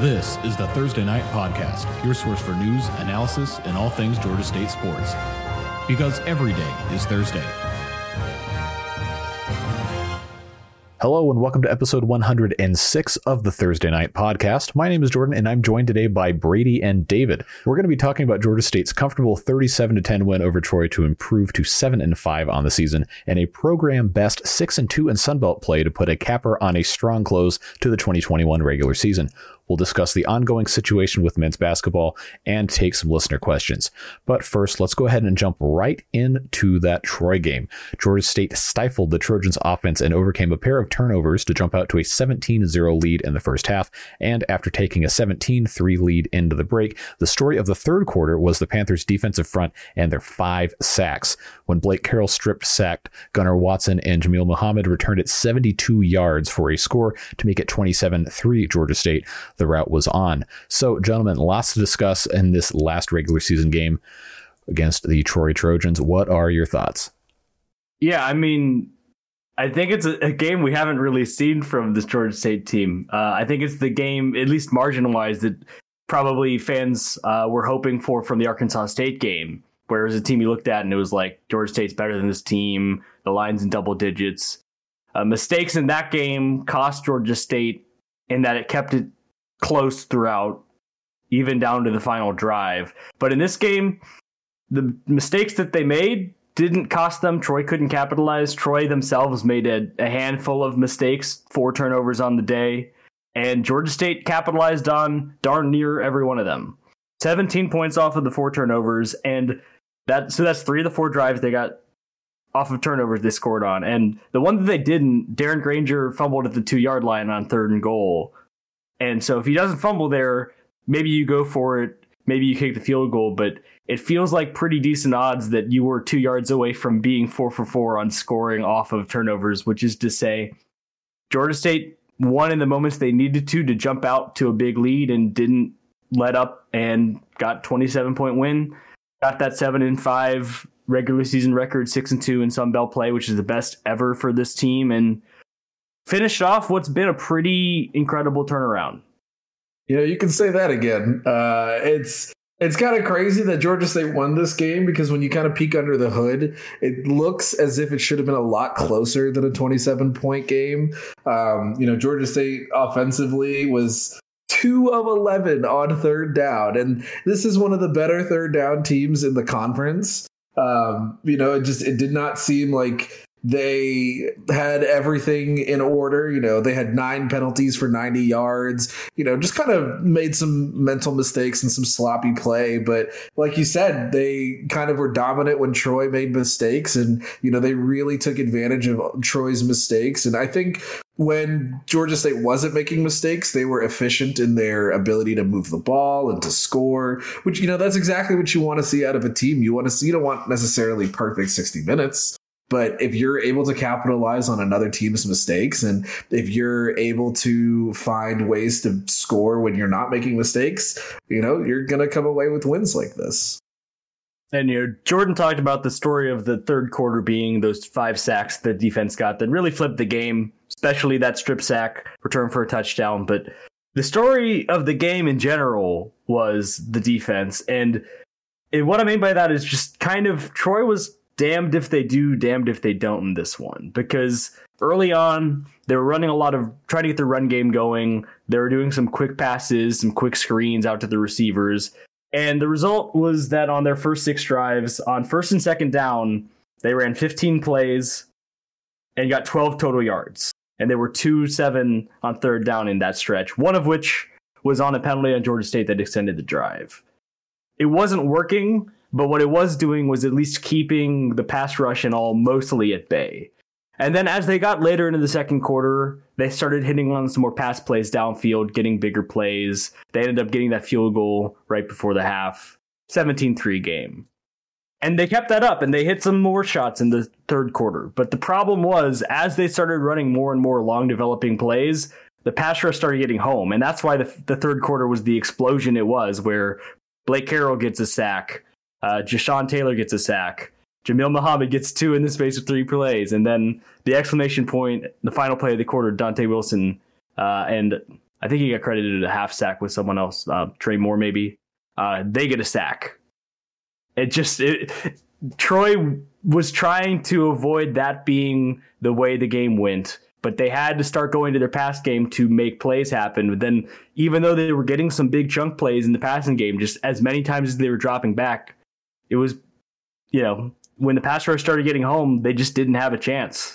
This is the Thursday Night Podcast, your source for news, analysis, and all things Georgia State sports. Because every day is Thursday. Hello and welcome to episode 106 of the Thursday Night Podcast. My name is Jordan and I'm joined today by Brady and David. We're going to be talking about Georgia State's comfortable 37 10 win over Troy to improve to 7 and 5 on the season and a program best 6 and 2 in Sunbelt play to put a capper on a strong close to the 2021 regular season. We'll discuss the ongoing situation with men's basketball and take some listener questions. But first, let's go ahead and jump right into that Troy game. Georgia State stifled the Trojans' offense and overcame a pair of turnovers to jump out to a 17 0 lead in the first half. And after taking a 17 3 lead into the break, the story of the third quarter was the Panthers' defensive front and their five sacks. When Blake Carroll stripped sacked, Gunnar Watson and Jamil Muhammad returned it 72 yards for a score to make it 27 3 Georgia State the route was on. So, gentlemen, lots to discuss in this last regular season game against the Troy Trojans. What are your thoughts? Yeah, I mean, I think it's a, a game we haven't really seen from this Georgia State team. Uh, I think it's the game, at least margin wise, that probably fans uh, were hoping for from the Arkansas State game, where it was a team you looked at and it was like Georgia State's better than this team. The line's in double digits. Uh, mistakes in that game cost Georgia State in that it kept it close throughout, even down to the final drive. But in this game, the mistakes that they made didn't cost them. Troy couldn't capitalize. Troy themselves made a, a handful of mistakes, four turnovers on the day, and Georgia State capitalized on darn near every one of them. 17 points off of the four turnovers, and that so that's three of the four drives they got off of turnovers they scored on. And the one that they didn't, Darren Granger fumbled at the two yard line on third and goal. And so if he doesn't fumble there, maybe you go for it. Maybe you kick the field goal, but it feels like pretty decent odds that you were two yards away from being four for four on scoring off of turnovers, which is to say, Georgia State won in the moments they needed to to jump out to a big lead and didn't let up and got 27 point win. Got that seven and five regular season record, six and two in Sun Belt play, which is the best ever for this team. And finished off what's been a pretty incredible turnaround. You know, you can say that again. Uh, it's it's kind of crazy that Georgia State won this game because when you kind of peek under the hood, it looks as if it should have been a lot closer than a 27 point game. Um, you know, Georgia State offensively was two of 11 on third down. And this is one of the better third down teams in the conference. Um, you know, it just, it did not seem like they had everything in order. You know, they had nine penalties for 90 yards, you know, just kind of made some mental mistakes and some sloppy play. But like you said, they kind of were dominant when Troy made mistakes and, you know, they really took advantage of Troy's mistakes. And I think when Georgia State wasn't making mistakes, they were efficient in their ability to move the ball and to score, which, you know, that's exactly what you want to see out of a team. You want to see, you don't want necessarily perfect 60 minutes but if you're able to capitalize on another team's mistakes and if you're able to find ways to score when you're not making mistakes, you know, you're going to come away with wins like this. And you know, Jordan talked about the story of the third quarter being those five sacks the defense got that really flipped the game, especially that strip sack return for a touchdown. But the story of the game in general was the defense. And, and what I mean by that is just kind of Troy was damned if they do, damned if they don't in this one. Because early on, they were running a lot of trying to get the run game going. They were doing some quick passes, some quick screens out to the receivers. And the result was that on their first six drives, on first and second down, they ran 15 plays and got 12 total yards. And they were 2 7 on third down in that stretch, one of which was on a penalty on Georgia State that extended the drive. It wasn't working, but what it was doing was at least keeping the pass rush and all mostly at bay. And then as they got later into the second quarter, they started hitting on some more pass plays downfield, getting bigger plays. They ended up getting that field goal right before the half. 17 3 game. And they kept that up and they hit some more shots in the third quarter. But the problem was, as they started running more and more long developing plays, the pass rush started getting home. And that's why the, the third quarter was the explosion it was, where Blake Carroll gets a sack. Uh, Jashaun Taylor gets a sack. Jamil Muhammad gets two in the space of three plays. And then the exclamation point, the final play of the quarter, Dante Wilson uh, and I think he got credited a half sack with someone else, uh, Trey Moore maybe. Uh, they get a sack. It just it, Troy was trying to avoid that being the way the game went, but they had to start going to their pass game to make plays happen. But then, even though they were getting some big chunk plays in the passing game, just as many times as they were dropping back, it was, you know, when the pass rush started getting home, they just didn't have a chance.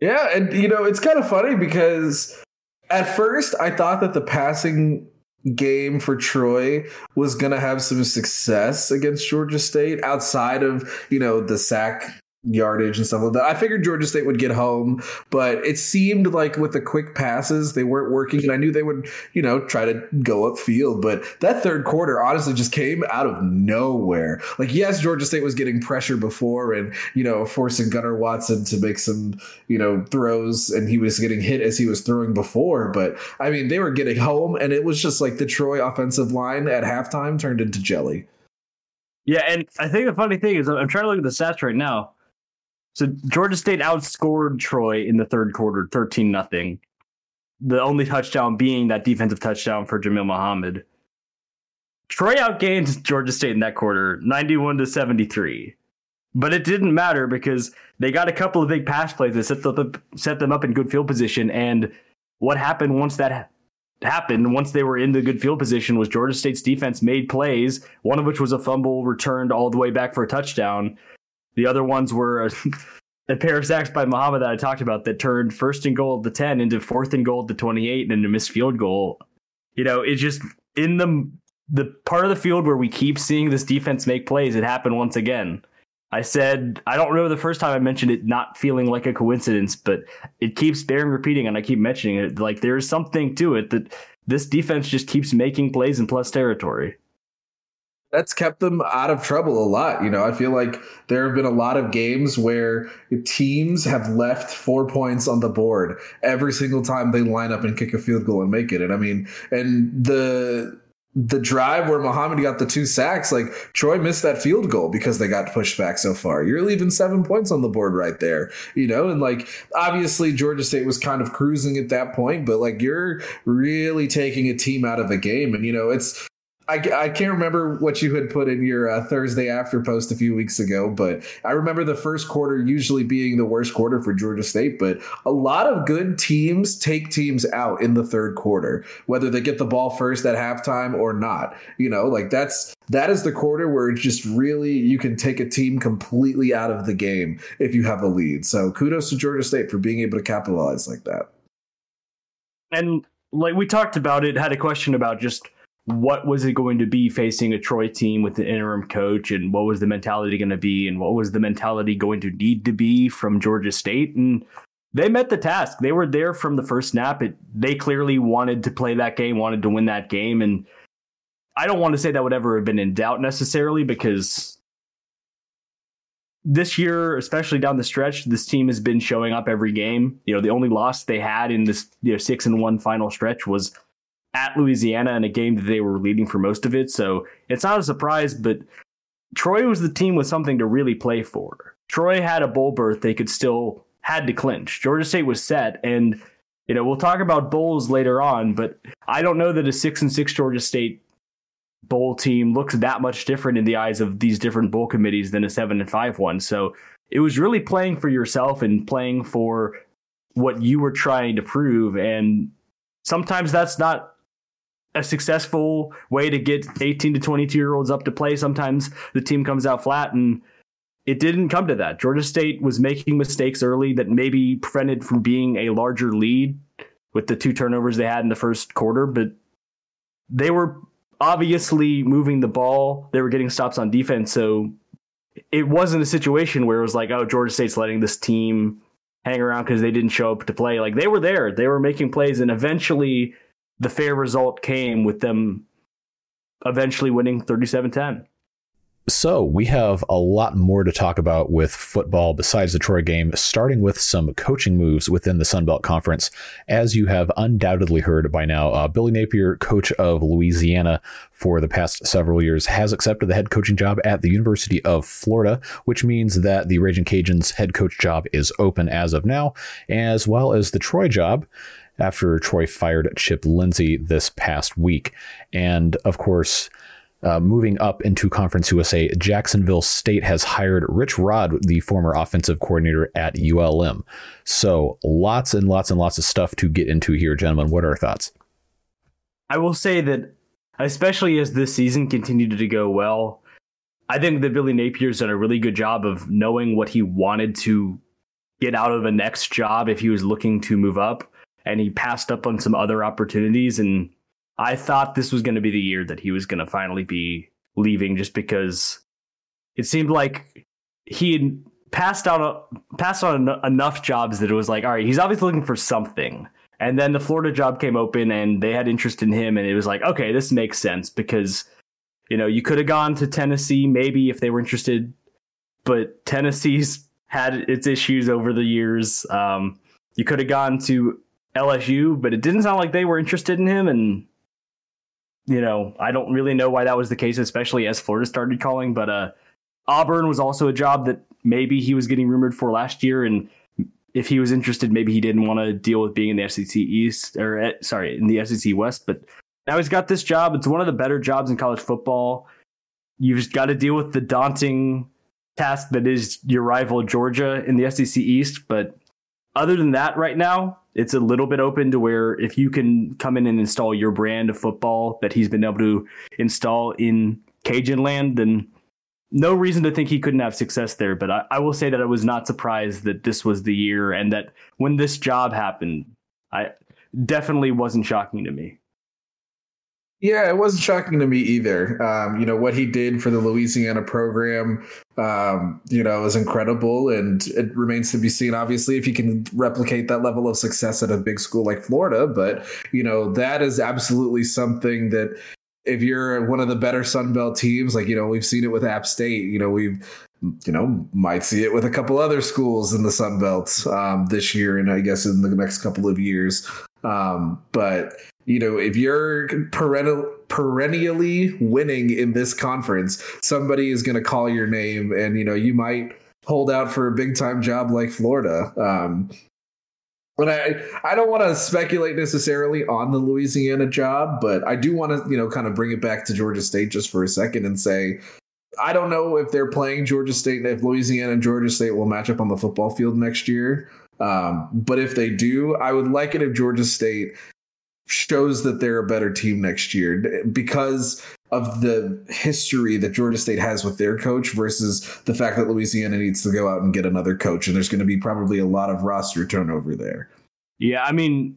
Yeah, and you know, it's kind of funny because at first I thought that the passing game for Troy was going to have some success against Georgia State outside of, you know, the sack yardage and stuff like that. I figured Georgia State would get home, but it seemed like with the quick passes, they weren't working. And I knew they would, you know, try to go upfield. But that third quarter honestly just came out of nowhere. Like, yes, Georgia State was getting pressure before and, you know, forcing Gunnar Watson to make some, you know, throws and he was getting hit as he was throwing before. But I mean, they were getting home and it was just like the Troy offensive line at halftime turned into jelly. Yeah, and I think the funny thing is I'm trying to look at the stats right now. So Georgia State outscored Troy in the third quarter, thirteen nothing. The only touchdown being that defensive touchdown for Jamil Muhammad. Troy outgained Georgia State in that quarter, ninety-one to seventy-three. But it didn't matter because they got a couple of big pass plays that set them, set them up in good field position. And what happened once that happened, once they were in the good field position, was Georgia State's defense made plays, one of which was a fumble returned all the way back for a touchdown the other ones were a, a pair of sacks by Muhammad that I talked about that turned first and goal at the 10 into fourth and goal at the 28 and into missed field goal. You know, it's just in the the part of the field where we keep seeing this defense make plays, it happened once again. I said, I don't remember the first time I mentioned it not feeling like a coincidence, but it keeps bearing repeating and I keep mentioning it. Like there's something to it that this defense just keeps making plays in plus territory that's kept them out of trouble a lot. You know, I feel like there have been a lot of games where teams have left four points on the board every single time they line up and kick a field goal and make it. And I mean, and the the drive where Muhammad got the two sacks, like Troy missed that field goal because they got pushed back so far. You're leaving seven points on the board right there, you know? And like, obviously, Georgia State was kind of cruising at that point, but like, you're really taking a team out of the game. And, you know, it's, I, I can't remember what you had put in your uh, Thursday after post a few weeks ago, but I remember the first quarter usually being the worst quarter for Georgia State. But a lot of good teams take teams out in the third quarter, whether they get the ball first at halftime or not. You know, like that's that is the quarter where it's just really you can take a team completely out of the game if you have a lead. So kudos to Georgia State for being able to capitalize like that. And like we talked about it, had a question about just what was it going to be facing a Troy team with the interim coach and what was the mentality going to be and what was the mentality going to need to be from Georgia State and they met the task. They were there from the first snap. It, they clearly wanted to play that game, wanted to win that game and I don't want to say that would ever have been in doubt necessarily because this year, especially down the stretch, this team has been showing up every game. You know, the only loss they had in this you know, 6 and 1 final stretch was at Louisiana in a game that they were leading for most of it. So it's not a surprise, but Troy was the team with something to really play for. Troy had a bowl berth they could still had to clinch. Georgia State was set and you know, we'll talk about bowls later on, but I don't know that a 6 and 6 Georgia State bowl team looks that much different in the eyes of these different bowl committees than a 7 and 5 one. So it was really playing for yourself and playing for what you were trying to prove and sometimes that's not a successful way to get 18 to 22 year olds up to play. Sometimes the team comes out flat and it didn't come to that. Georgia State was making mistakes early that maybe prevented from being a larger lead with the two turnovers they had in the first quarter, but they were obviously moving the ball. They were getting stops on defense. So it wasn't a situation where it was like, oh, Georgia State's letting this team hang around because they didn't show up to play. Like they were there. They were making plays and eventually the fair result came with them eventually winning 37 10. So, we have a lot more to talk about with football besides the Troy game, starting with some coaching moves within the Sun Belt Conference. As you have undoubtedly heard by now, uh, Billy Napier, coach of Louisiana for the past several years, has accepted the head coaching job at the University of Florida, which means that the Raging Cajuns head coach job is open as of now, as well as the Troy job after Troy fired Chip Lindsey this past week. And of course, uh, moving up into Conference USA, Jacksonville State has hired Rich Rod, the former offensive coordinator at ULM. So lots and lots and lots of stuff to get into here, gentlemen. What are our thoughts? I will say that, especially as this season continued to go well, I think that Billy Napier's done a really good job of knowing what he wanted to get out of a next job if he was looking to move up. And he passed up on some other opportunities and I thought this was going to be the year that he was going to finally be leaving, just because it seemed like he had passed out passed on enough jobs that it was like, all right, he's obviously looking for something. And then the Florida job came open, and they had interest in him, and it was like, okay, this makes sense because you know you could have gone to Tennessee maybe if they were interested, but Tennessee's had its issues over the years. Um, you could have gone to LSU, but it didn't sound like they were interested in him, and you know, I don't really know why that was the case, especially as Florida started calling. But uh, Auburn was also a job that maybe he was getting rumored for last year, and if he was interested, maybe he didn't want to deal with being in the SEC East or eh, sorry, in the SEC West. But now he's got this job. It's one of the better jobs in college football. You've just got to deal with the daunting task that is your rival Georgia in the SEC East. But other than that, right now, it's a little bit open to where if you can come in and install your brand of football that he's been able to install in Cajun land, then no reason to think he couldn't have success there. But I, I, will say that I was not surprised that this was the year and that when this job happened, I definitely wasn't shocking to me. Yeah, it wasn't shocking to me either. Um, you know what he did for the Louisiana program, um, you know, is incredible, and it remains to be seen. Obviously, if he can replicate that level of success at a big school like Florida, but you know that is absolutely something that if you're one of the better Sun Belt teams, like you know we've seen it with App State, you know we've you know might see it with a couple other schools in the Sun Belt um, this year, and I guess in the next couple of years. Um, but you know, if you're perennial, perennially winning in this conference, somebody is going to call your name, and you know, you might hold out for a big time job like Florida. Um, but I, I don't want to speculate necessarily on the Louisiana job, but I do want to, you know, kind of bring it back to Georgia State just for a second and say, I don't know if they're playing Georgia State, and if Louisiana and Georgia State will match up on the football field next year. Um, but if they do, I would like it if Georgia State shows that they're a better team next year because of the history that Georgia State has with their coach versus the fact that Louisiana needs to go out and get another coach. And there's going to be probably a lot of roster turnover there. Yeah, I mean,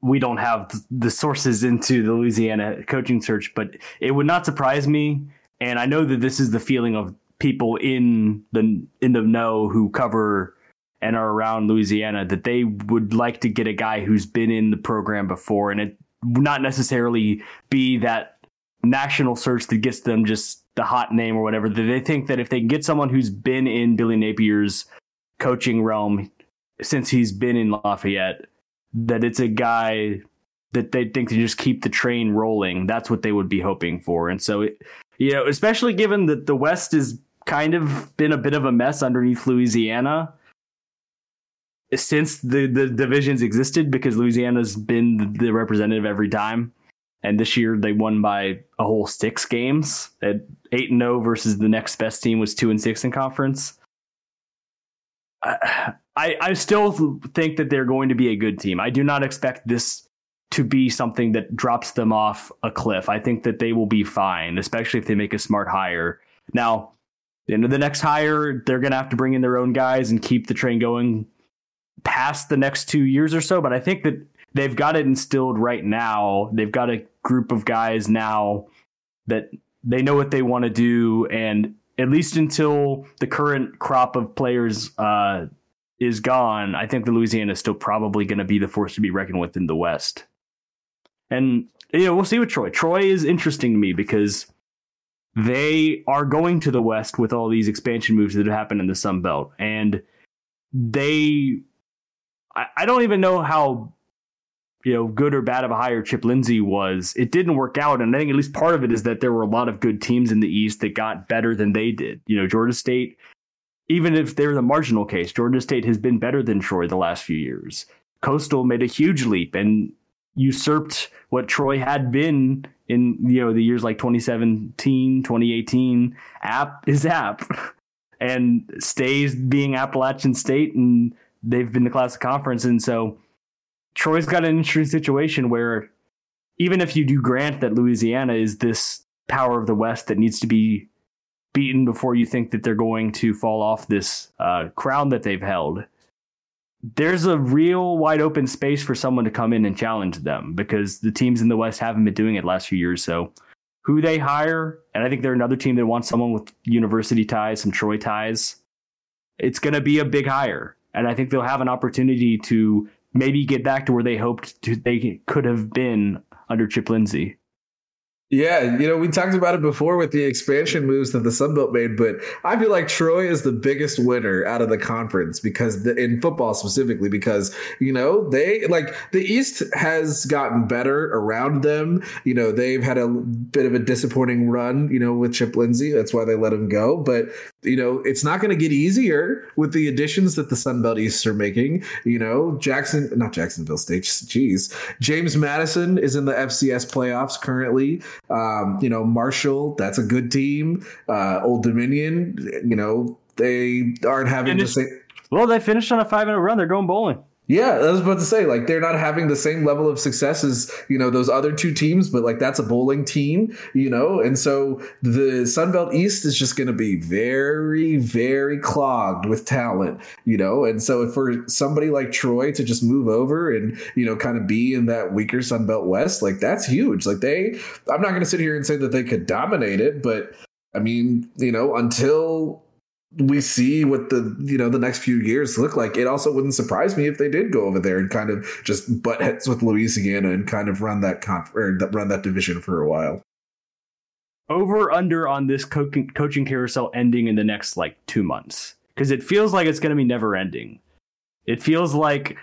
we don't have the sources into the Louisiana coaching search, but it would not surprise me. And I know that this is the feeling of people in the in the know who cover and are around Louisiana that they would like to get a guy who's been in the program before and it would not necessarily be that national search that gets them just the hot name or whatever. They think that if they can get someone who's been in Billy Napier's coaching realm since he's been in Lafayette, that it's a guy that they think to just keep the train rolling. That's what they would be hoping for. And so, it, you know, especially given that the West has kind of been a bit of a mess underneath Louisiana since the, the divisions existed because Louisiana's been the representative every time. And this year they won by a whole six games at eight and zero versus the next best team was two and six in conference. Uh, I, I still think that they're going to be a good team. I do not expect this to be something that drops them off a cliff. I think that they will be fine, especially if they make a smart hire. Now, into the next hire, they're going to have to bring in their own guys and keep the train going past the next two years or so, but I think that they've got it instilled right now. They've got a group of guys now that they know what they want to do, and at least until the current crop of players uh, is gone, I think the Louisiana is still probably going to be the force to be reckoned with in the West. And you know, we'll see with Troy. Troy is interesting to me because they are going to the West with all these expansion moves that have happened in the Sun Belt, and they I, I don't even know how you know good or bad of a hire Chip Lindsey was. It didn't work out, and I think at least part of it is that there were a lot of good teams in the East that got better than they did. You know, Georgia State, even if they're the marginal case, Georgia State has been better than Troy the last few years. Coastal made a huge leap and usurped what Troy had been in you know the years like 2017, 2018. App is App, and stays being Appalachian State, and they've been the Classic Conference, and so Troy's got an interesting situation where even if you do grant that Louisiana is this power of the West that needs to be beaten before you think that they're going to fall off this uh, crown that they've held there's a real wide open space for someone to come in and challenge them because the teams in the West haven't been doing it last few years. So who they hire, and I think they're another team that wants someone with university ties, some Troy ties. It's going to be a big hire, and I think they'll have an opportunity to maybe get back to where they hoped to, they could have been under Chip Lindsey. Yeah, you know, we talked about it before with the expansion moves that the Sun Belt made, but I feel like Troy is the biggest winner out of the conference because the, in football specifically, because, you know, they like the East has gotten better around them. You know, they've had a bit of a disappointing run, you know, with Chip Lindsey. That's why they let him go. But, you know, it's not going to get easier with the additions that the Sun Belt East are making. You know, Jackson, not Jacksonville State, jeez. James Madison is in the FCS playoffs currently. Um, you know, Marshall, that's a good team. Uh, Old Dominion, you know, they aren't having the same. Well, they finished on a five minute run. They're going bowling. Yeah, I was about to say, like, they're not having the same level of success as, you know, those other two teams, but like that's a bowling team, you know? And so the Sunbelt East is just going to be very, very clogged with talent, you know? And so for somebody like Troy to just move over and, you know, kind of be in that weaker Sunbelt West, like that's huge. Like they, I'm not going to sit here and say that they could dominate it, but I mean, you know, until we see what the you know the next few years look like. It also wouldn't surprise me if they did go over there and kind of just butt heads with Louisiana and kind of run that conf- or run that division for a while. Over under on this co- coaching carousel ending in the next like two months because it feels like it's going to be never ending. It feels like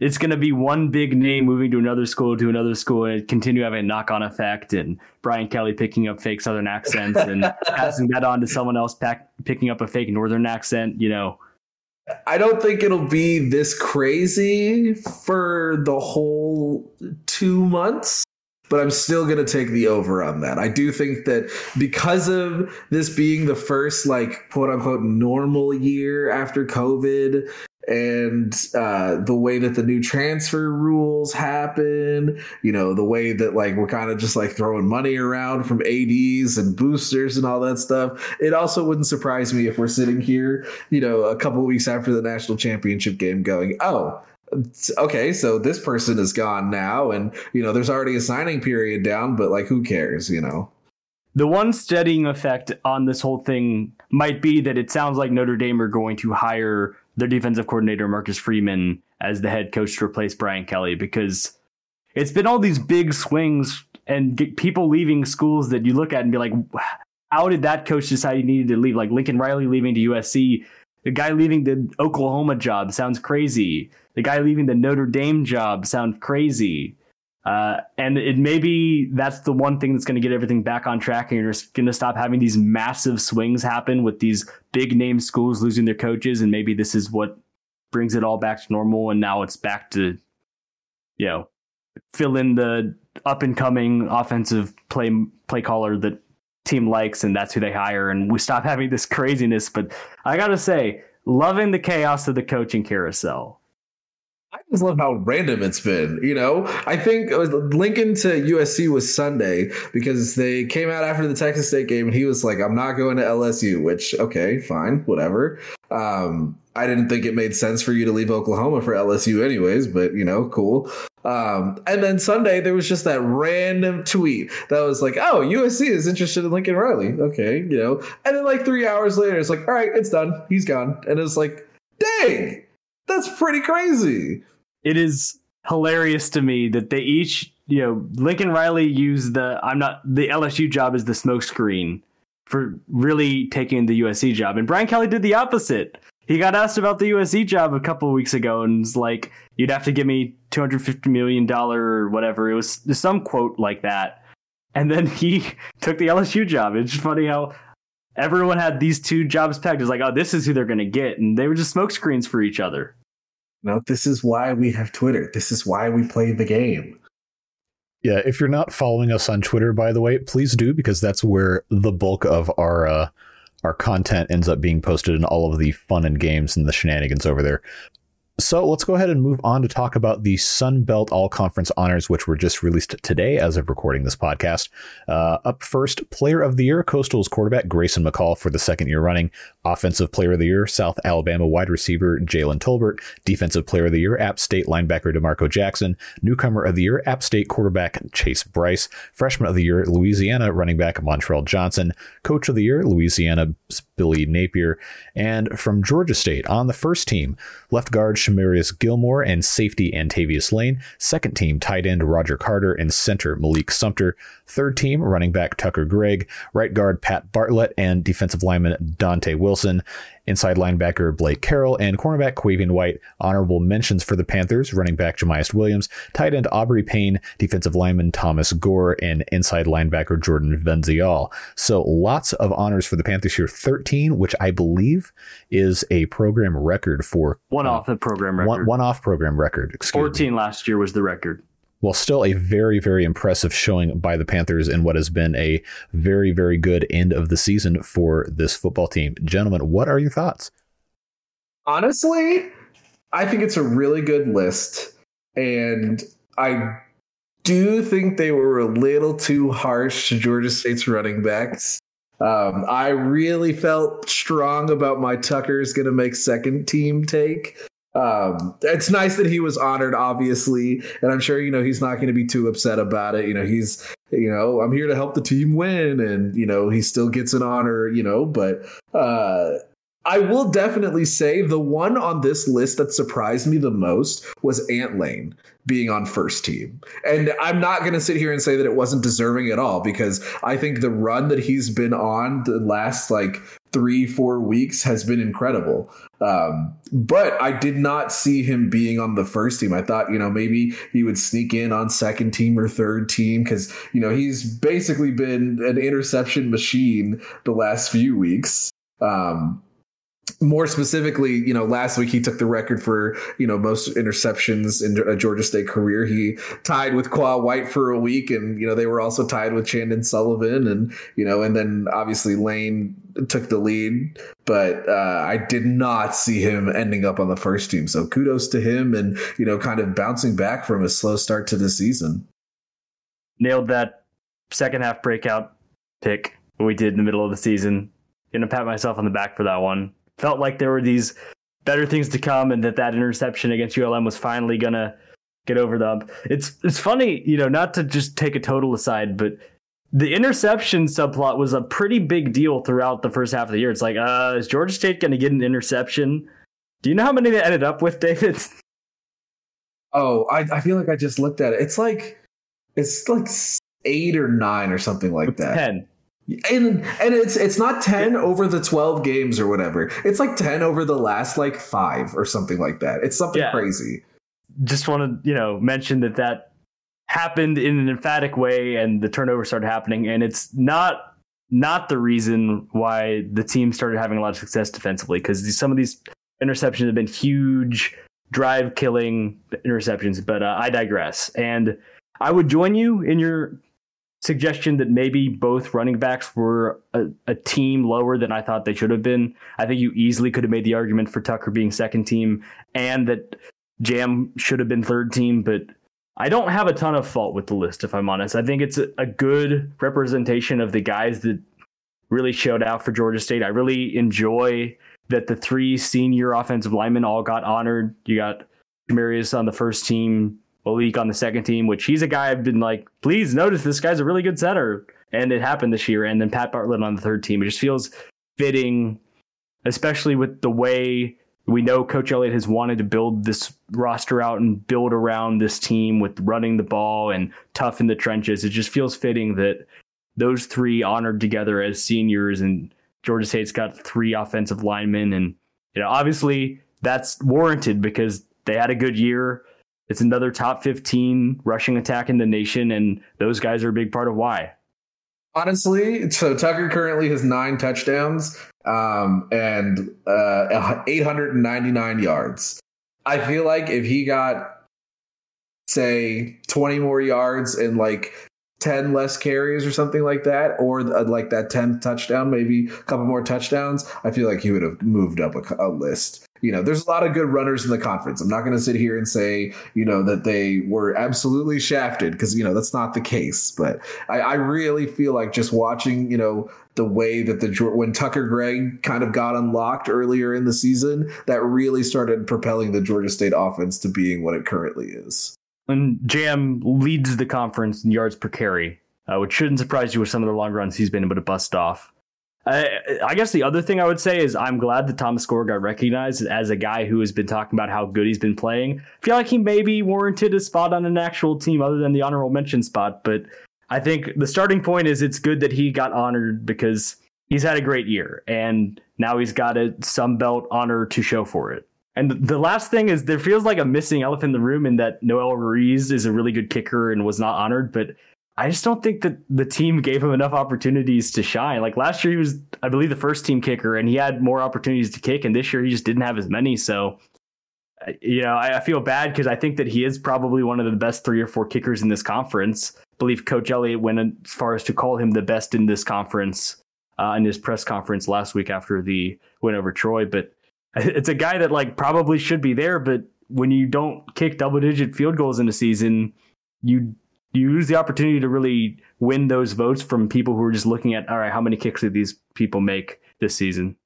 it's going to be one big name moving to another school to another school and continue having a knock on effect and Brian Kelly picking up fake Southern accents and passing that on to someone else pack, picking up a fake Northern accent, you know. I don't think it'll be this crazy for the whole two months, but I'm still going to take the over on that. I do think that because of this being the first, like, quote unquote, normal year after COVID, and uh, the way that the new transfer rules happen, you know, the way that like we're kind of just like throwing money around from ADs and boosters and all that stuff. It also wouldn't surprise me if we're sitting here, you know, a couple weeks after the national championship game going, oh, okay, so this person is gone now, and you know, there's already a signing period down, but like, who cares, you know? The one steadying effect on this whole thing might be that it sounds like Notre Dame are going to hire their defensive coordinator Marcus Freeman as the head coach to replace Brian Kelly because it's been all these big swings and people leaving schools that you look at and be like, how did that coach decide he needed to leave? Like Lincoln Riley leaving to USC, the guy leaving the Oklahoma job sounds crazy. The guy leaving the Notre Dame job sounds crazy. Uh, and it maybe that's the one thing that's going to get everything back on track, and you're going to stop having these massive swings happen with these big name schools losing their coaches, and maybe this is what brings it all back to normal. And now it's back to, you know, fill in the up and coming offensive play play caller that team likes, and that's who they hire, and we stop having this craziness. But I gotta say, loving the chaos of the coaching carousel I just love how random it's been. You know, I think Lincoln to USC was Sunday because they came out after the Texas State game and he was like, I'm not going to LSU, which, okay, fine, whatever. Um, I didn't think it made sense for you to leave Oklahoma for LSU, anyways, but you know, cool. Um, and then Sunday, there was just that random tweet that was like, oh, USC is interested in Lincoln Riley. Okay, you know. And then like three hours later, it's like, all right, it's done. He's gone. And it's like, dang that's pretty crazy. It is hilarious to me that they each, you know, Lincoln Riley used the I'm not the LSU job as the smokescreen for really taking the USC job, and Brian Kelly did the opposite. He got asked about the USC job a couple weeks ago, and was like, "You'd have to give me 250 million dollar or whatever." It was some quote like that, and then he took the LSU job. It's funny how everyone had these two jobs pegged. It's like, oh, this is who they're going to get, and they were just smokescreens for each other. No, this is why we have Twitter. This is why we play the game. Yeah, if you're not following us on Twitter, by the way, please do because that's where the bulk of our uh, our content ends up being posted and all of the fun and games and the shenanigans over there. So let's go ahead and move on to talk about the Sun Belt All Conference honors, which were just released today as of recording this podcast. Uh, up first, Player of the Year, Coastal's quarterback Grayson McCall for the second year running. Offensive Player of the Year, South Alabama wide receiver Jalen Tolbert. Defensive Player of the Year, App State linebacker D'Marco Jackson. Newcomer of the Year, App State quarterback Chase Brice. Freshman of the Year, Louisiana running back Montrell Johnson. Coach of the Year, Louisiana Billy Napier. And from Georgia State, on the first team, left guard Shamarious Gilmore and safety Antavious Lane. Second team, tight end Roger Carter and center Malik Sumter. Third team, running back Tucker Gregg. Right guard Pat Bartlett and defensive lineman Dante Wilson inside linebacker Blake Carroll, and cornerback Quavian White. Honorable mentions for the Panthers, running back Jamyest Williams, tight end Aubrey Payne, defensive lineman Thomas Gore, and inside linebacker Jordan Venzial. So lots of honors for the Panthers here. 13, which I believe is a program record for one uh, off the program record. One, one off program record. 14 me. last year was the record while still a very, very impressive showing by the Panthers in what has been a very, very good end of the season for this football team. Gentlemen, what are your thoughts? Honestly, I think it's a really good list. And I do think they were a little too harsh to Georgia State's running backs. Um, I really felt strong about my Tucker's going to make second team take um it's nice that he was honored obviously and i'm sure you know he's not going to be too upset about it you know he's you know i'm here to help the team win and you know he still gets an honor you know but uh I will definitely say the one on this list that surprised me the most was Ant Lane being on first team. And I'm not going to sit here and say that it wasn't deserving at all because I think the run that he's been on the last like three, four weeks has been incredible. Um, but I did not see him being on the first team. I thought, you know, maybe he would sneak in on second team or third team because, you know, he's basically been an interception machine the last few weeks. Um, more specifically, you know, last week he took the record for you know most interceptions in a Georgia State career. He tied with Qua White for a week, and you know they were also tied with Chandon Sullivan, and you know, and then obviously Lane took the lead. But uh, I did not see him ending up on the first team. So kudos to him, and you know, kind of bouncing back from a slow start to the season. Nailed that second half breakout pick we did in the middle of the season. Gonna pat myself on the back for that one felt like there were these better things to come and that that interception against ULM was finally going to get over the hump. It's it's funny, you know, not to just take a total aside, but the interception subplot was a pretty big deal throughout the first half of the year. It's like, uh, is Georgia State going to get an interception? Do you know how many they ended up with, David? Oh, I, I feel like I just looked at it. It's like it's like eight or nine or something like that. Ten and and it's it's not 10 over the 12 games or whatever. It's like 10 over the last like five or something like that. It's something yeah. crazy. Just want to you know mention that that happened in an emphatic way and the turnover started happening. And it's not not the reason why the team started having a lot of success defensively because some of these interceptions have been huge drive killing interceptions. But uh, i digress. And i would join you in your suggestion that maybe both running backs were a, a, team lower than I thought they should have been. I think you easily could have made the argument for Tucker being second team and that Jam should have been third team, but I don't have a ton of fault with the list, if I'm honest. I think it's a, a good representation of the guys that really showed out for Georgia State. I really enjoy that the three senior offensive linemen all got honored. You got Marius on the first team, Malik on the second team, which he's a guy I've been like, please notice this guy's a really good center. And it happened this year. And then Pat Bartlett on the third team. It just feels fitting, especially with the way we know Coach Elliott has wanted to build this roster out and build around this team with running the ball and tough in the trenches. It just feels fitting that those three honored together as seniors and Georgia State's got three offensive linemen. And, you know, obviously that's warranted because they had a good year it's another top 15 rushing attack in the nation, and those guys are a big part of why. Honestly, so Tucker currently has nine touchdowns um, and uh, 899 yards. I feel like if he got say 20 more yards and like 10 less carries or something like that, or uh, like that 10th touchdown, maybe a couple more touchdowns, I feel like he would have moved up a, a list. You know, there's a lot of good runners in the conference. I'm not going to sit here and say, you know, that they were absolutely shafted because, you know, that's not the case. But I, I really feel like just watching, you know, the way that the when Tucker Gregg kind of got unlocked earlier in the season, that really started propelling the Georgia State offense to being what it currently is. And Jam leads the conference in yards per carry, uh, which shouldn't surprise you with some of the long runs he's been able to bust off. I, guess the other thing I would say is I'm glad that Thomas Gore got recognized as a guy who has been talking about how good he's been playing. I feel like he maybe warranted a spot on an actual team other than the honorable mention spot, but I think the starting point is it's good that he got honored because he's had a great year and now he's got a Sun Belt honor to show for it. And the last thing is there feels like a missing elephant in the room in that Noel Ruiz is a really good kicker and was not honored, but I just don't think that the team gave him enough opportunities to shine. Like last year, he was, I believe, the first team kicker, and he had more opportunities to kick, and this year he just didn't have as many. So, you know, I, I feel bad because I think that he is probably one of the best three or four kickers in this conference. I believe Coach Elliott went as far as to call him the best in this conference uh, in his press conference last week after the win over Troy. But it's a guy that like probably should be there, but when you don't kick double digit field goals in a season, you you lose the opportunity to really win those votes from people who are just looking at all right, how many kicks did these people make this season?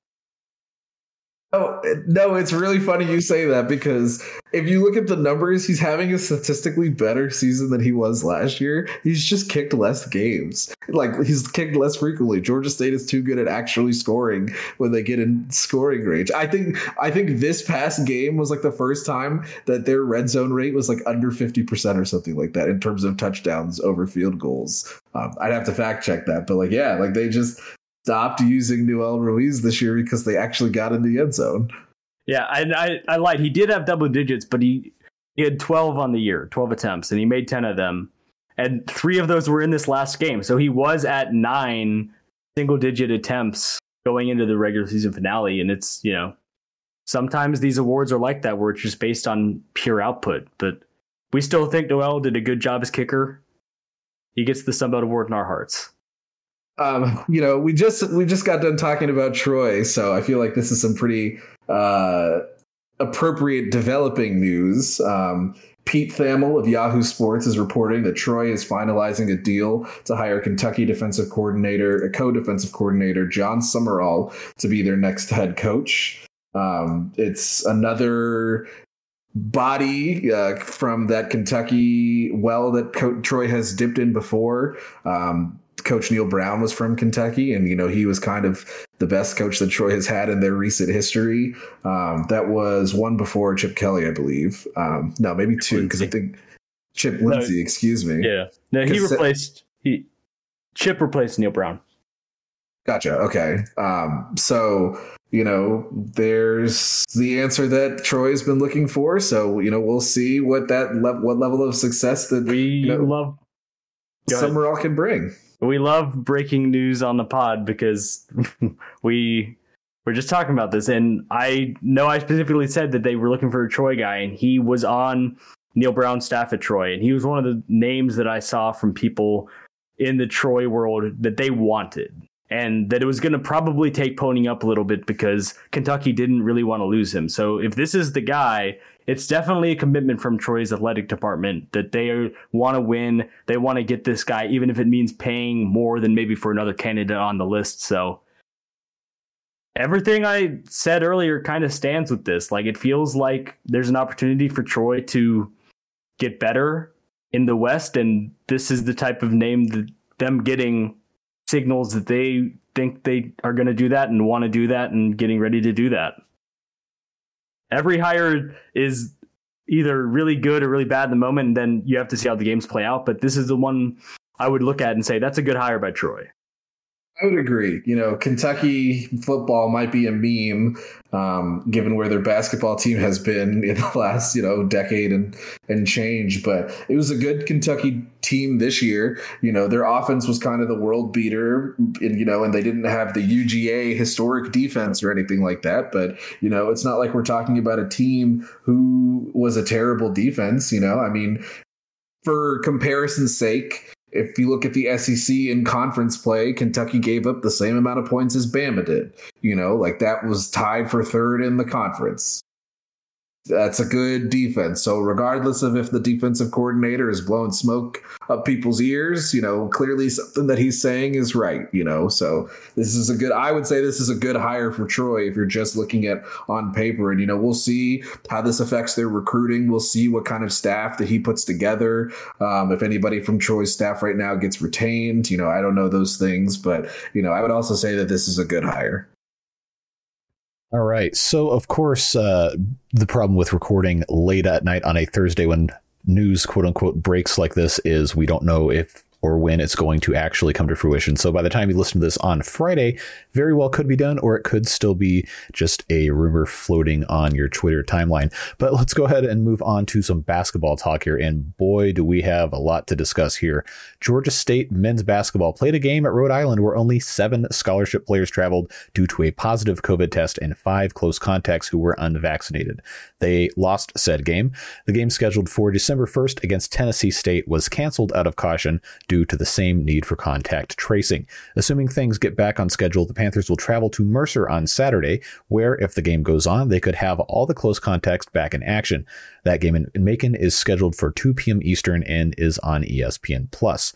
Oh no, it's really funny you say that because if you look at the numbers, he's having a statistically better season than he was last year. He's just kicked less games. Like he's kicked less frequently. Georgia State is too good at actually scoring when they get in scoring range. I think I think this past game was like the first time that their red zone rate was like under 50% or something like that in terms of touchdowns over field goals. Um, I'd have to fact check that, but like yeah, like they just stopped using Noel Ruiz this year because they actually got in the end zone. Yeah, I, I, I lied. He did have double digits, but he, he had 12 on the year, 12 attempts, and he made 10 of them. And three of those were in this last game. So he was at nine single digit attempts going into the regular season finale. And it's, you know, sometimes these awards are like that where it's just based on pure output. But we still think Noel did a good job as kicker. He gets the Sunbelt Award in our hearts um, you know, we just we just got done talking about Troy, so I feel like this is some pretty uh, appropriate developing news. Um, Pete Thamel of Yahoo Sports is reporting that Troy is finalizing a deal to hire Kentucky defensive coordinator, a co-defensive coordinator, Jon Sumrall, to be their next head coach. Um, it's another body uh, from that Kentucky well that Co- Troy has dipped in before. Um, Coach Neal Brown was from Kentucky, and you know he was kind of the best coach that Troy has had in their recent history. Um, that was one before Chip Kelly, I believe. Um, no, maybe two because I think Chip Lindsey. No, excuse me. Yeah, no, he replaced he Chip replaced Neal Brown. Gotcha. Okay. Um, so you know, there's the answer that Troy's been looking for. So you know, we'll see what that le- what level of success that we you know, love. Can bring we love breaking news on the pod because we we're just talking about this. And i know i specifically said that they were looking for a troy guy and he was on Neal brown's staff at troy. And he was one of the names that i saw from people in the troy world that they wanted and that it was going to probably take ponying up a little bit because kentucky didn't really want to lose him so if this is the guy it's definitely a commitment from Troy's athletic department that they want to win. They want to get this guy, even if it means paying more than maybe for another candidate on the list. So everything I said earlier kind of stands with this. Like it feels like there's an opportunity for Troy to get better in the West, and this is the type of name that them getting signals that they think they are going to do that and want to do that and getting ready to do that. Every hire is either really good or really bad in the moment, and then you have to see how the games play out. But this is the one I would look at and say that's a good hire by Troy. I would agree. You know, Kentucky football might be a meme, um, given where their basketball team has been in the last, you know, decade and and change. But it was a good Kentucky team this year. You know, their offense was kind of the world beater, and, you know, and they didn't have the UGA historic defense or anything like that. But, you know, it's not like we're talking about a team who was a terrible defense. You know, I mean, for comparison's sake, if you look at the SEC in conference play, Kentucky gave up the same amount of points as Bama did. You know, like that was tied for third in the conference that's a good defense. So regardless of if the defensive coordinator is blowing smoke up people's ears, you know, clearly something that he's saying is right, you know. So this is a good I would say this is a good hire for Troy if you're just looking at on paper and you know, we'll see how this affects their recruiting. We'll see what kind of staff that he puts together. Um, if anybody from Troy's staff right now gets retained, you know, I don't know those things, but you know, I would also say that this is a good hire. All right. So, of course, uh, the problem with recording late at night on a Thursday when news, quote unquote, breaks like this is we don't know if or when it's going to actually come to fruition. So by the time you listen to this on Friday, very well could be done, or it could still be just a rumor floating on your Twitter timeline. But let's go ahead and move on to some basketball talk here. And boy, do we have a lot to discuss here. Georgia State men's basketball played a game at Rhode Island where only seven scholarship players traveled due to a positive COVID test and five close contacts who were unvaccinated. They lost said game. The game scheduled for December 1st against Tennessee State was canceled out of caution due to the same need for contact tracing. Assuming things get back on schedule, the Panthers will travel to Mercer on Saturday, where, if the game goes on, they could have all the close contacts back in action. That game in Macon is scheduled for 2 p.m. Eastern and is on ESPN Plus.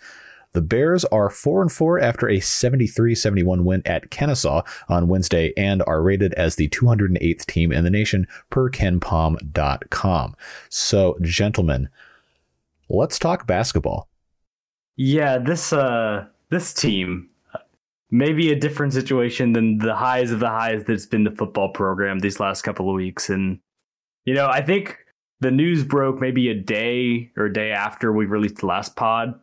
The Bears are 4 and 4 after a 73-71 win at Kennesaw on Wednesday and are rated as the 208th team in the nation per kenpom.com. So, gentlemen, let's talk basketball. Yeah, this uh this team maybe a different situation than the highs of the highs that's been the football program these last couple of weeks and you know, I think the news broke maybe a day or a day after we released the last pod.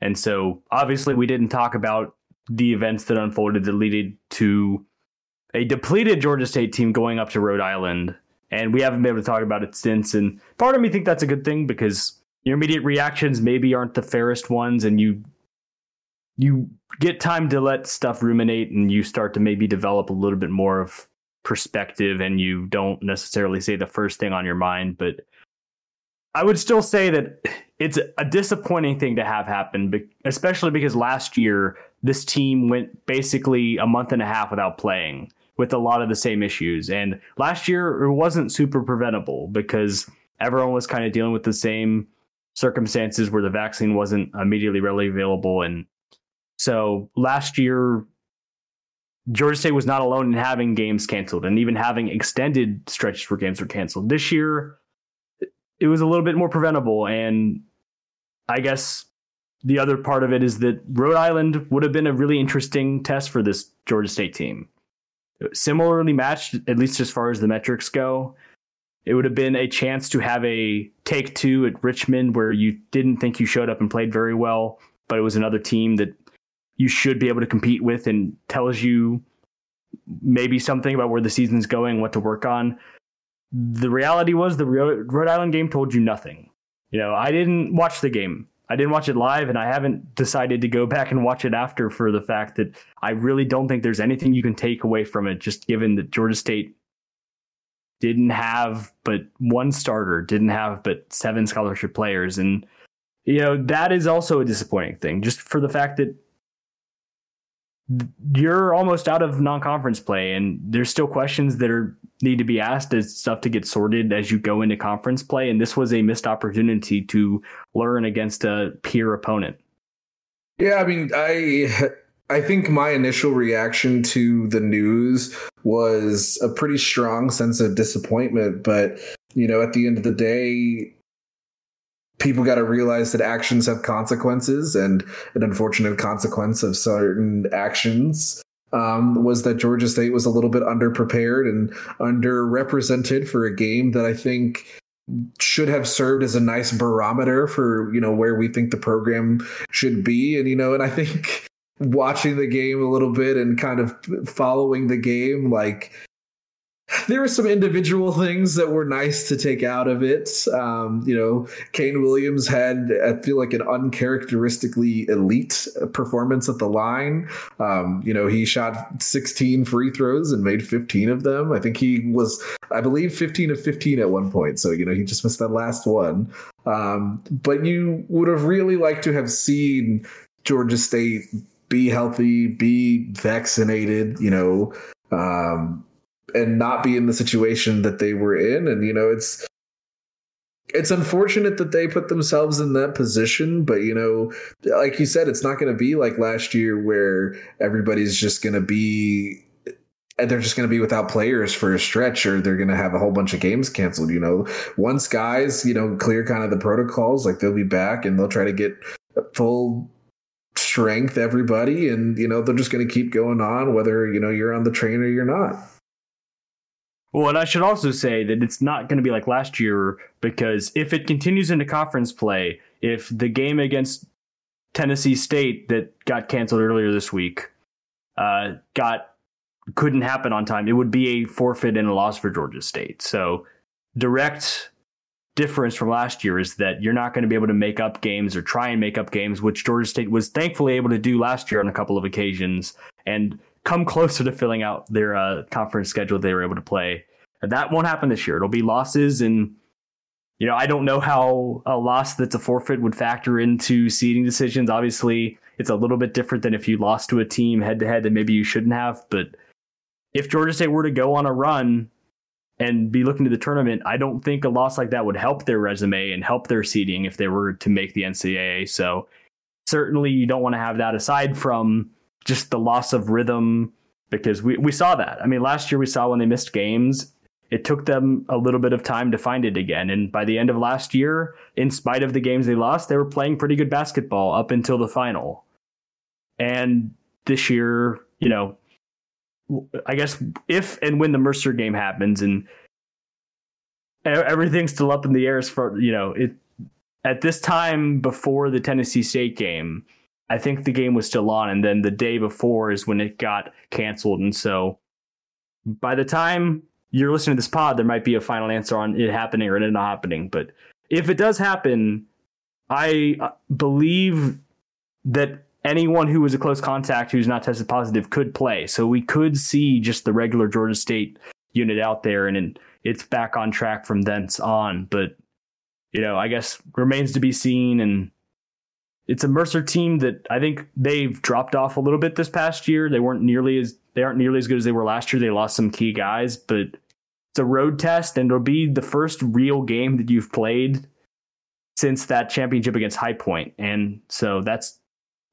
And so obviously we didn't talk about the events that unfolded that led to a depleted Georgia State team going up to Rhode Island. And we haven't been able to talk about it since. And part of me think that's a good thing because your immediate reactions maybe aren't the fairest ones and you you get time to let stuff ruminate and you start to maybe develop a little bit more of perspective and you don't necessarily say the first thing on your mind but i would still say that it's a disappointing thing to have happen especially because last year this team went basically a month and a half without playing with a lot of the same issues. And last year it wasn't super preventable because everyone was kind of dealing with the same circumstances where the vaccine wasn't immediately readily available. And so last year, Georgia State was not alone in having games canceled and even having extended stretches where games were canceled. This year, it was a little bit more preventable. And I guess the other part of it is that Rhode Island would have been a really interesting test for this Georgia State team. Similarly matched, at least as far as the metrics go. It would have been a chance to have a take two at Richmond where you didn't think you showed up and played very well, but it was another team that you should be able to compete with and tells you maybe something about where the season's going, what to work on. The reality was the Rhode Island game told you nothing. You know, I didn't watch the game. I didn't watch it live, and I haven't decided to go back and watch it after for the fact that I really don't think there's anything you can take away from it, just given that Georgia State didn't have but one starter, didn't have but seven scholarship players. And, you know, that is also a disappointing thing, just for the fact that you're almost out of non-conference play and there's still questions that are need to be asked as stuff to get sorted as you go into conference play and this was a missed opportunity to learn against a peer opponent yeah i mean i I think my initial reaction to the news was a pretty strong sense of disappointment. But, you know, at the end of the day, people got to realize that actions have consequences. And an unfortunate consequence of certain actions um, was that Georgia State was a little bit underprepared and underrepresented for a game that I think should have served as a nice barometer for you know where we think the program should be and you know and i think watching the game a little bit and kind of following the game like there were some individual things that were nice to take out of it. Um, you know, Kane Williams had, I feel like, an uncharacteristically elite performance at the line. Um, you know, he shot 16 free throws and made 15 of them. I think he was, I believe, 15 of 15 at one point. So, you know, he just missed that last one. Um, but you would have really liked to have seen Georgia State be healthy, be vaccinated, you know. Um, and not be in the situation that they were in and you know it's it's unfortunate that they put themselves in that position but you know like you said it's not going to be like last year where everybody's just going to be and they're just going to be without players for a stretch or they're going to have a whole bunch of games canceled you know once guys you know clear kind of the protocols like they'll be back and they'll try to get full strength everybody and you know they're just going to keep going on whether you know you're on the train or you're not well, and I should also say that it's not going to be like last year because if it continues into conference play, if the game against Tennessee State that got canceled earlier this week uh, got couldn't happen on time, it would be a forfeit and a loss for Georgia State. So direct difference from last year is that you're not going to be able to make up games or try and make up games, which Georgia State was thankfully able to do last year on a couple of occasions. And come closer to filling out their uh, conference schedule they were able to play. That won't happen this year. It'll be losses, and you know I don't know how a loss that's a forfeit would factor into seeding decisions. Obviously, it's a little bit different than if you lost to a team head to head that maybe you shouldn't have. But if Georgia State were to go on a run and be looking to the tournament, I don't think a loss like that would help their resume and help their seeding if they were to make the NCAA. So certainly you don't want to have that aside from just the loss of rhythm because we, we saw that. I mean, last year we saw when they missed games, it took them a little bit of time to find it again. And by the end of last year, in spite of the games they lost, they were playing pretty good basketball up until the final. And this year, you know, I guess if and when the Mercer game happens and everything's still up in the air as far, you know, it at this time before the Tennessee State game, I think the game was still on, and then the day before is when it got canceled. And so by the time you're listening to this pod, there might be a final answer on it happening or it not happening. But if it does happen, I uh, believe that anyone who was a close contact who's not tested positive could play. So we could see just the regular Georgia State unit out there, and it's back on track from thence on. But you know, I guess remains to be seen and it's a Mercer team that I think they've dropped off a little bit this past year. They weren't nearly as they aren't nearly as good as they were last year. They lost some key guys, but it's a road test and it'll be the first real game that you've played since that championship against High Point. And so that's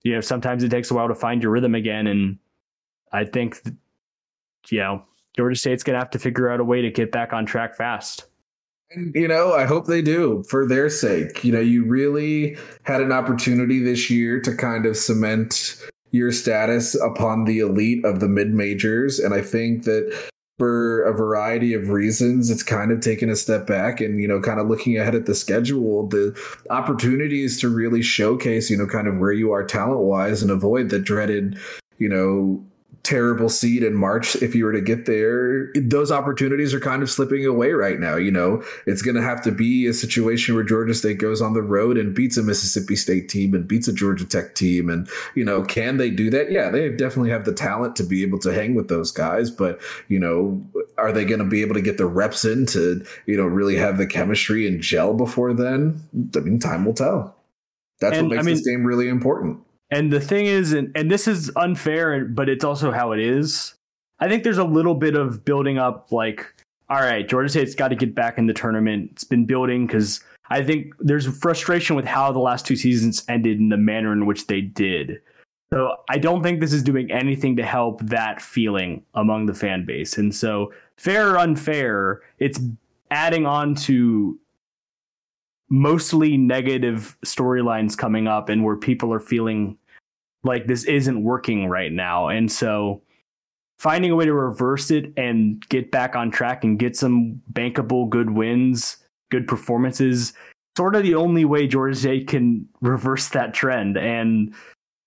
you know, sometimes it takes a while to find your rhythm again and I think you know, Georgia State's going to have to figure out a way to get back on track fast. And, you know, I hope they do for their sake. You know, you really had an opportunity this year to kind of cement your status upon the elite of the mid majors. And I think that for a variety of reasons, it's kind of taken a step back and, you know, kind of looking ahead at the schedule, the opportunities to really showcase, you know, kind of where you are talent wise and avoid the dreaded, you know, terrible seed in March if you were to get there. Those opportunities are kind of slipping away right now. You know, it's going to have to be a situation where Georgia State goes on the road and beats a Mississippi State team and beats a Georgia Tech team. And, you know, can they do that? Yeah, they definitely have the talent to be able to hang with those guys. But, you know, are they going to be able to get the reps in to, you know, really have the chemistry and gel before then? I mean, time will tell. That's and, what makes I mean, this game really important. And the thing is, and, and this is unfair, but it's also how it is. I think there's a little bit of building up, like, all right, Georgia State's got to get back in the tournament. It's been building because I think there's frustration with how the last two seasons ended and the manner in which they did. So I don't think this is doing anything to help that feeling among the fan base. And so, fair or unfair, it's adding on to mostly negative storylines coming up and where people are feeling like this isn't working right now. And so finding a way to reverse it and get back on track and get some bankable good wins, good performances, sort of the only way Georgia State can reverse that trend. And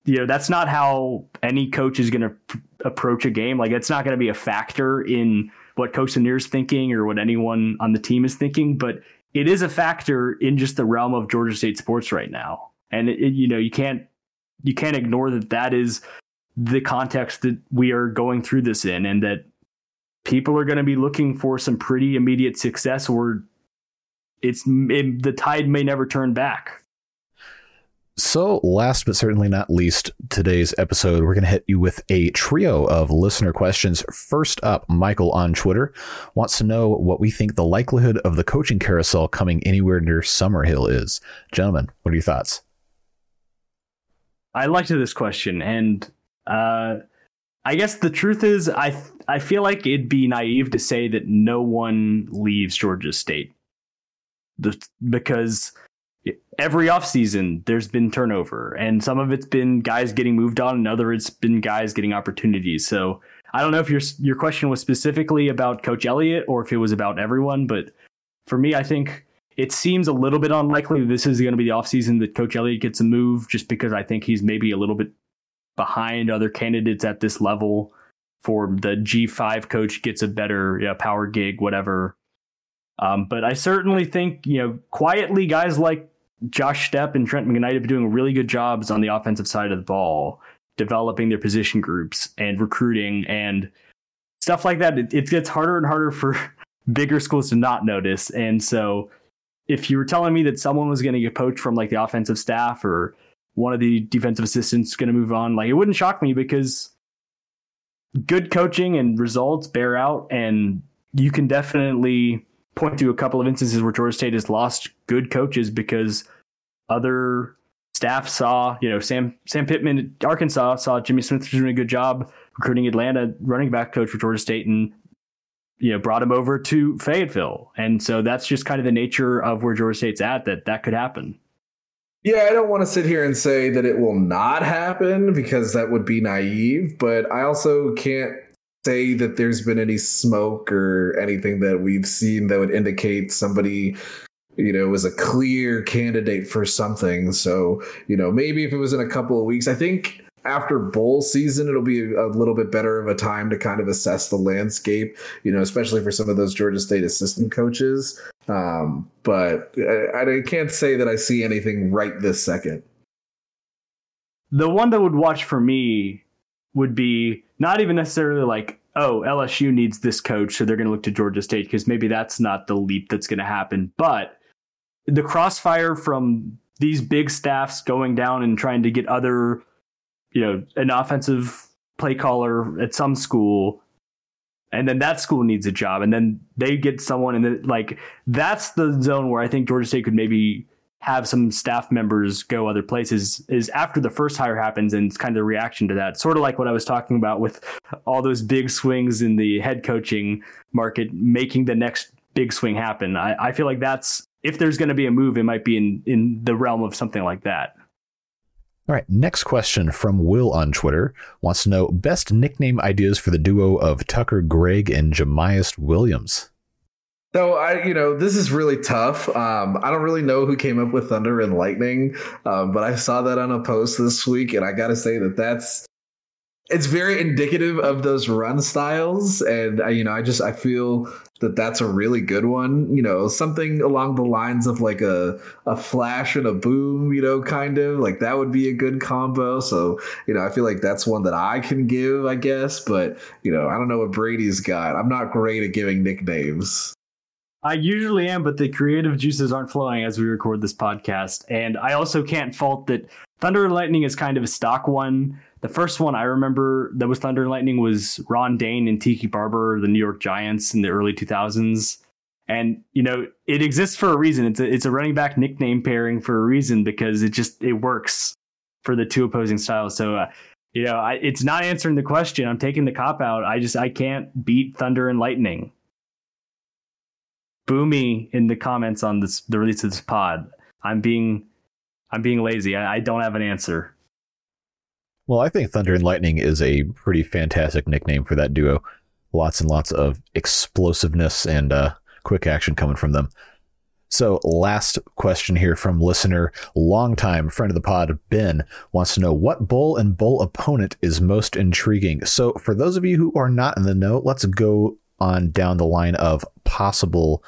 you know, that's not how any coach is going to p- approach a game. Like it's not going to be a factor in what Coach thinking or what anyone on the team is thinking, but it is a factor in just the realm of Georgia State sports right now. And it, it, you know, you can't you can't ignore that that is the context that we are going through this in, and that people are going to be looking for some pretty immediate success, or it's it, the tide may never turn back. So, last but certainly not least, today's episode, we're going to hit you with a trio of listener questions. First up, Michael on Twitter wants to know what we think the likelihood of the coaching carousel coming anywhere near Summerhill is. Gentlemen, what are your thoughts? I liked this question, and uh, I guess the truth is, I I feel like it'd be naive to say that no one leaves Georgia State, the, because every offseason there's been turnover and some of it's been guys getting moved on and other it's been guys getting opportunities. So i don't know if your your question was specifically about coach elliott or if it was about everyone but for me i think it seems a little bit unlikely this is going to be the offseason that coach elliott gets a move just because i think he's maybe a little bit behind other candidates at this level for the g5 coach gets a better you know, power gig whatever. Um, but I certainly think, you know, quietly guys like Josh Stepp and Trent McKnight have been doing really good jobs on the offensive side of the ball, developing their position groups and recruiting and stuff like that. It, it gets harder and harder for bigger schools to not notice. And so if you were telling me that someone was going to get poached from like the offensive staff or one of the defensive assistants going to move on, like it wouldn't shock me because good coaching and results bear out and you can definitely point to a couple of instances where Georgia State has lost good coaches because other staff saw, you know, Sam Sam Pittman, Arkansas saw Jimmy Smith was doing a good job recruiting Atlanta running back coach for Georgia State and you know brought him over to Fayetteville. And so that's just kind of the nature of where Georgia State's at that that could happen. Yeah, I don't want to sit here and say that it will not happen because that would be naive, but I also can't say that there's been any smoke or anything that we've seen that would indicate somebody you know was a clear candidate for something so you know maybe if it was in a couple of weeks i think after bowl season it'll be a little bit better of a time to kind of assess the landscape you know especially for some of those georgia state assistant coaches um, but I, I can't say that i see anything right this second the one that would watch for me would be not even necessarily like, oh, LSU needs this coach, so they're going to look to Georgia State because maybe that's not the leap that's going to happen. But the crossfire from these big staffs going down and trying to get other, you know, an offensive play caller at some school, and then that school needs a job, and then they get someone, and then like that's the zone where I think Georgia State could maybe have some staff members go other places is after the first hire happens and it's kind of the reaction to that. Sort of like what I was talking about with all those big swings in the head coaching market, making the next big swing happen. I, I feel like that's if there's going to be a move, it might be in in the realm of something like that. All right, next question from Will on Twitter wants to know best nickname ideas for the duo of Tucker Gregg and Jamyest Williams. So I, you know, this is really tough. Um, I don't really know who came up with Thunder and Lightning, um, but I saw that on a post this week, and I got to say that that's it's very indicative of those run styles, and uh, you know, I just I feel that that's a really good one. You know, something along the lines of like a a flash and a boom. You know, kind of like that would be a good combo. So you know, I feel like that's one that I can give, I guess. But you know, I don't know what Brady's got. I'm not great at giving nicknames. I usually am, but the creative juices aren't flowing as we record this podcast. And I also can't fault that Thunder and Lightning is kind of a stock one. The first one I remember that was Thunder and Lightning was Ron Dayne and Tiki Barber, the New York Giants in the early 2000s. And you know it exists for a reason. It's a it's a running back nickname pairing for a reason because it just it works for the two opposing styles. So uh, you know I, it's not answering the question. I'm taking the cop out. I just I can't beat Thunder and Lightning boo me in the comments on this the release of this pod. I'm being I'm being lazy. I, I don't have an answer. Well, I think Thunder and Lightning is a pretty fantastic nickname for that duo. Lots and lots of explosiveness and uh, quick action coming from them. So, last question here from listener, longtime friend of the pod, Ben, wants to know what bowl and bowl opponent is most intriguing. So, for those of you who are not in the know, let's go on down the line of possible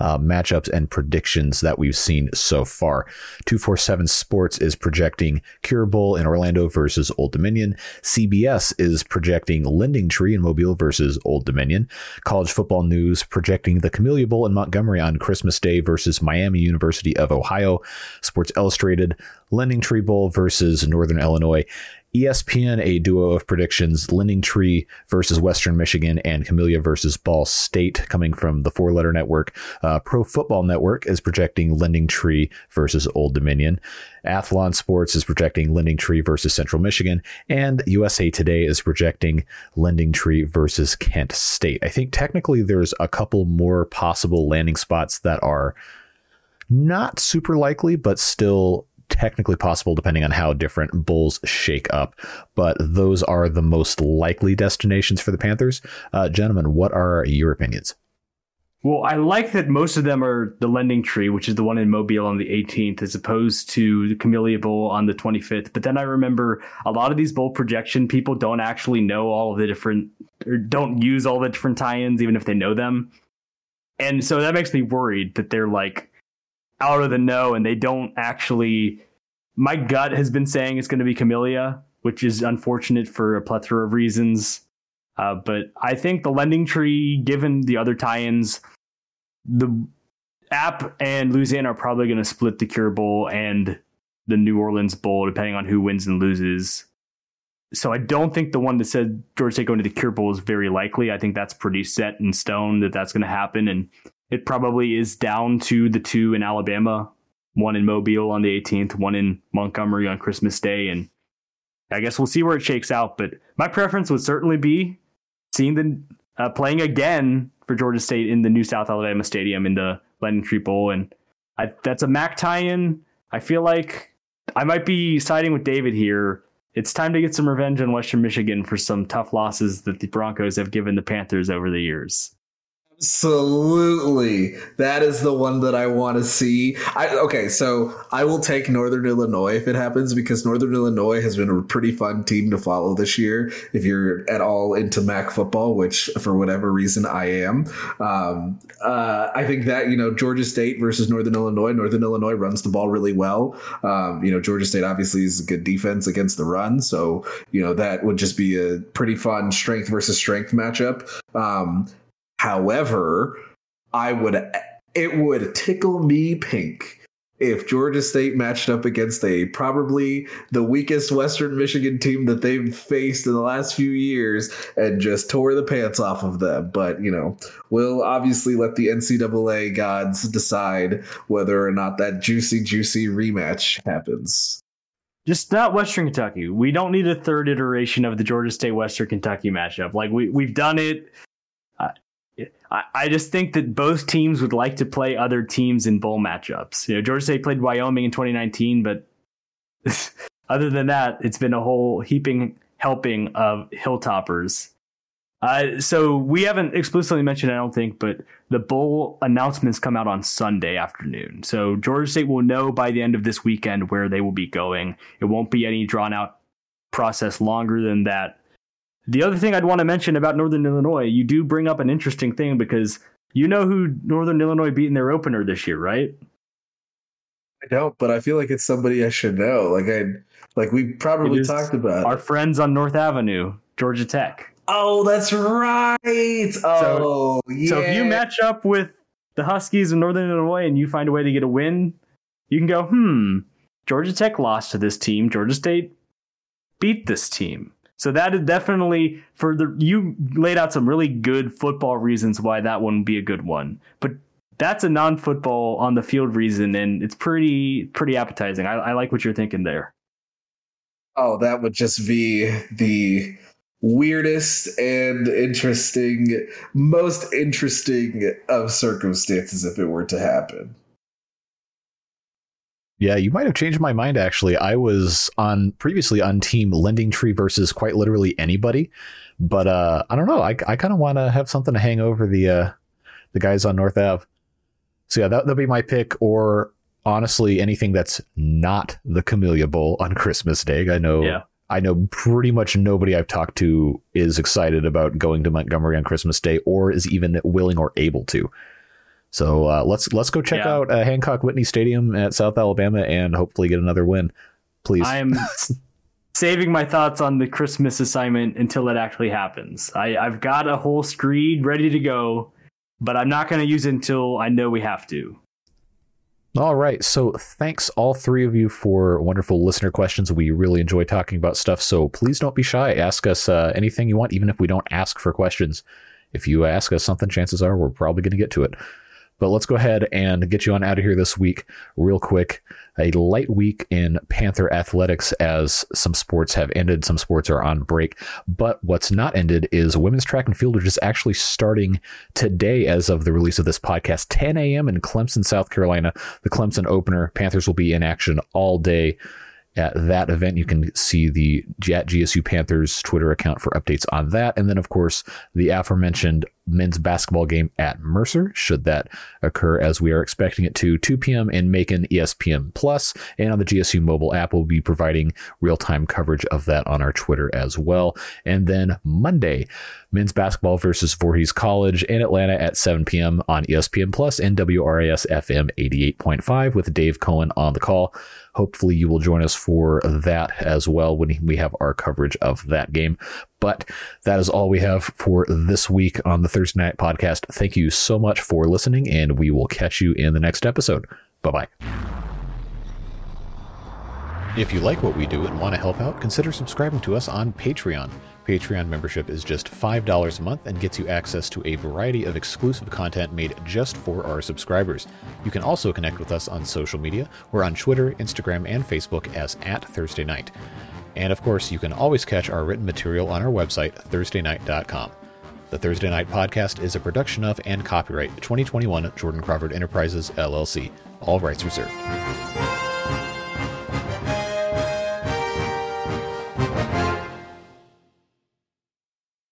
uh, matchups and predictions that we've seen so far. 247 Sports is projecting Cure Bowl in Orlando versus Old Dominion. CBS is projecting Lending Tree in Mobile versus Old Dominion. College Football News projecting the Camellia Bowl in Montgomery on Christmas Day versus Miami University of Ohio. Sports Illustrated, Lending Tree Bowl versus Northern Illinois. ESPN, a duo of predictions, Lending Tree versus Western Michigan and Camellia versus Ball State, coming from the four letter network. Uh, Pro Football Network is projecting Lending Tree versus Old Dominion. Athlon Sports is projecting Lending Tree versus Central Michigan. And USA Today is projecting Lending Tree versus Kent State. I think technically there's a couple more possible landing spots that are not super likely, but still technically possible depending on how different bowls shake up. But those are the most likely destinations for the Panthers. Uh, gentlemen, what are your opinions? Well, I like that most of them are the Lending Tree, which is the one in Mobile on the 18th, as opposed to the Camellia Bowl on the 25th. But then I remember a lot of these bowl projection people don't actually know all of the different, or don't use all the different tie-ins, even if they know them. And so that makes me worried that they're like out of the know and they don't actually. My gut has been saying it's going to be Camellia, which is unfortunate for a plethora of reasons. Uh, but I think the lending tree, given the other tie-ins, the app and Louisiana are probably going to split the Cure Bowl and the New Orleans Bowl, depending on who wins and loses. So I don't think the one that said Georgia State going to the Cure Bowl is very likely. I think that's pretty set in stone that that's going to happen, and it probably is down to the two in Alabama, one in Mobile on the 18th, one in Montgomery on Christmas Day, and I guess we'll see where it shakes out. But my preference would certainly be seeing the uh, playing again for Georgia State in the new South Alabama Stadium in the Lending Tree Bowl, and I, that's a MAC tie-in. I feel like I might be siding with David here. It's time to get some revenge on Western Michigan for some tough losses that the Broncos have given the Panthers over the years. Absolutely. That is the one that I want to see. I okay, so I will take Northern Illinois if it happens because Northern Illinois has been a pretty fun team to follow this year. If you're at all into MAC football, which for whatever reason I am, um, uh, I think that you know Georgia State versus Northern Illinois. Northern Illinois runs the ball really well. Um, you know Georgia State obviously is a good defense against the run, so you know that would just be a pretty fun strength versus strength matchup. Um, However, I would it would tickle me pink if Georgia State matched up against a probably the weakest Western Michigan team that they've faced in the last few years and just tore the pants off of them. But, you know, we'll obviously let the NCAA gods decide whether or not that juicy, juicy rematch happens. Just not Western Kentucky. We don't need a third iteration of the Georgia State Western Kentucky matchup. Like we we've done it. I, just think that both teams would like to play other teams in bowl matchups. You know, Georgia State played Wyoming in 2019, but other than that, it's been a whole heaping helping of hilltoppers. Uh, so we haven't explicitly mentioned, I don't think, but the bowl announcements come out on Sunday afternoon. So Georgia State will know by the end of this weekend where they will be going. It won't be any drawn out process longer than that. The other thing I'd want to mention about Northern Illinois, you do bring up an interesting thing because you know who Northern Illinois beat in their opener this year, right? I don't, but I feel like it's somebody I should know. Like I, like we probably talked about our friends on North Avenue, Georgia Tech. Oh, that's right. Oh, so, yeah. So if you match up with the Huskies of Northern Illinois and you find a way to get a win, you can go, hmm, Georgia Tech lost to this team. Georgia State beat this team. So that is definitely for the you laid out some really good football reasons why that one would be a good one. But that's a non-football on the field reason, and it's pretty pretty appetizing. I, I like what you're thinking there. Oh, that would just be the weirdest and interesting, most interesting of circumstances if it were to happen. Yeah, you might have changed my mind actually. I was on previously on team Lending Tree versus quite literally anybody, but uh, I don't know. I, I kind of want to have something to hang over the uh, the guys on North Ave. So yeah, that that'll be my pick. Or honestly, anything that's not the Camellia Bowl on Christmas Day. I know. Yeah. I know pretty much nobody I've talked to is excited about going to Montgomery on Christmas Day or is even willing or able to. So uh, let's let's go check yeah. out uh, Hancock Whitney Stadium at South Alabama and hopefully get another win, please. I am saving my thoughts on the Christmas assignment until it actually happens. I, I've got a whole screed ready to go, but I'm not going to use it until I know we have to. All right. So thanks all three of you for wonderful listener questions. We really enjoy talking about stuff. So please don't be shy. Ask us uh, anything you want, even if we don't ask for questions. If you ask us something, chances are we're probably going to get to it. But let's go ahead and get you on out of here this week, real quick. A light week in Panther athletics as some sports have ended, some sports are on break. But what's not ended is women's track and field, which is actually starting today as of the release of this podcast, 10 a.m. in Clemson, South Carolina. The Clemson opener. Panthers will be in action all day at that event. You can see the at GSU Panthers Twitter account for updates on that. And then, of course, the aforementioned men's basketball game at Mercer, should that occur as we are expecting it to, 2 p.m. in Macon, ESPN Plus, and on the GSU mobile app, we'll be providing real time coverage of that on our Twitter as well. And then Monday, men's basketball versus Voorhees College in Atlanta at 7 p.m. on ESPN Plus and WRAS FM 88.5 with Dave Cohen on the call. Hopefully, you will join us for that as well when we have our coverage of that game. But that is all we have for this week on the Thursday Night Podcast. Thank you so much for listening, and we will catch you in the next episode. Bye bye. If you like what we do and want to help out, consider subscribing to us on Patreon. Patreon membership is just $5 a month and gets you access to a variety of exclusive content made just for our subscribers. You can also connect with us on social media. We're on Twitter, Instagram, and Facebook as at Thursday Night. And of course, you can always catch our written material on our website, thursdaynight.com. The Thursday Night Podcast is a production of and copyright 2021 Jordan Crawford Enterprises, LLC. All rights reserved.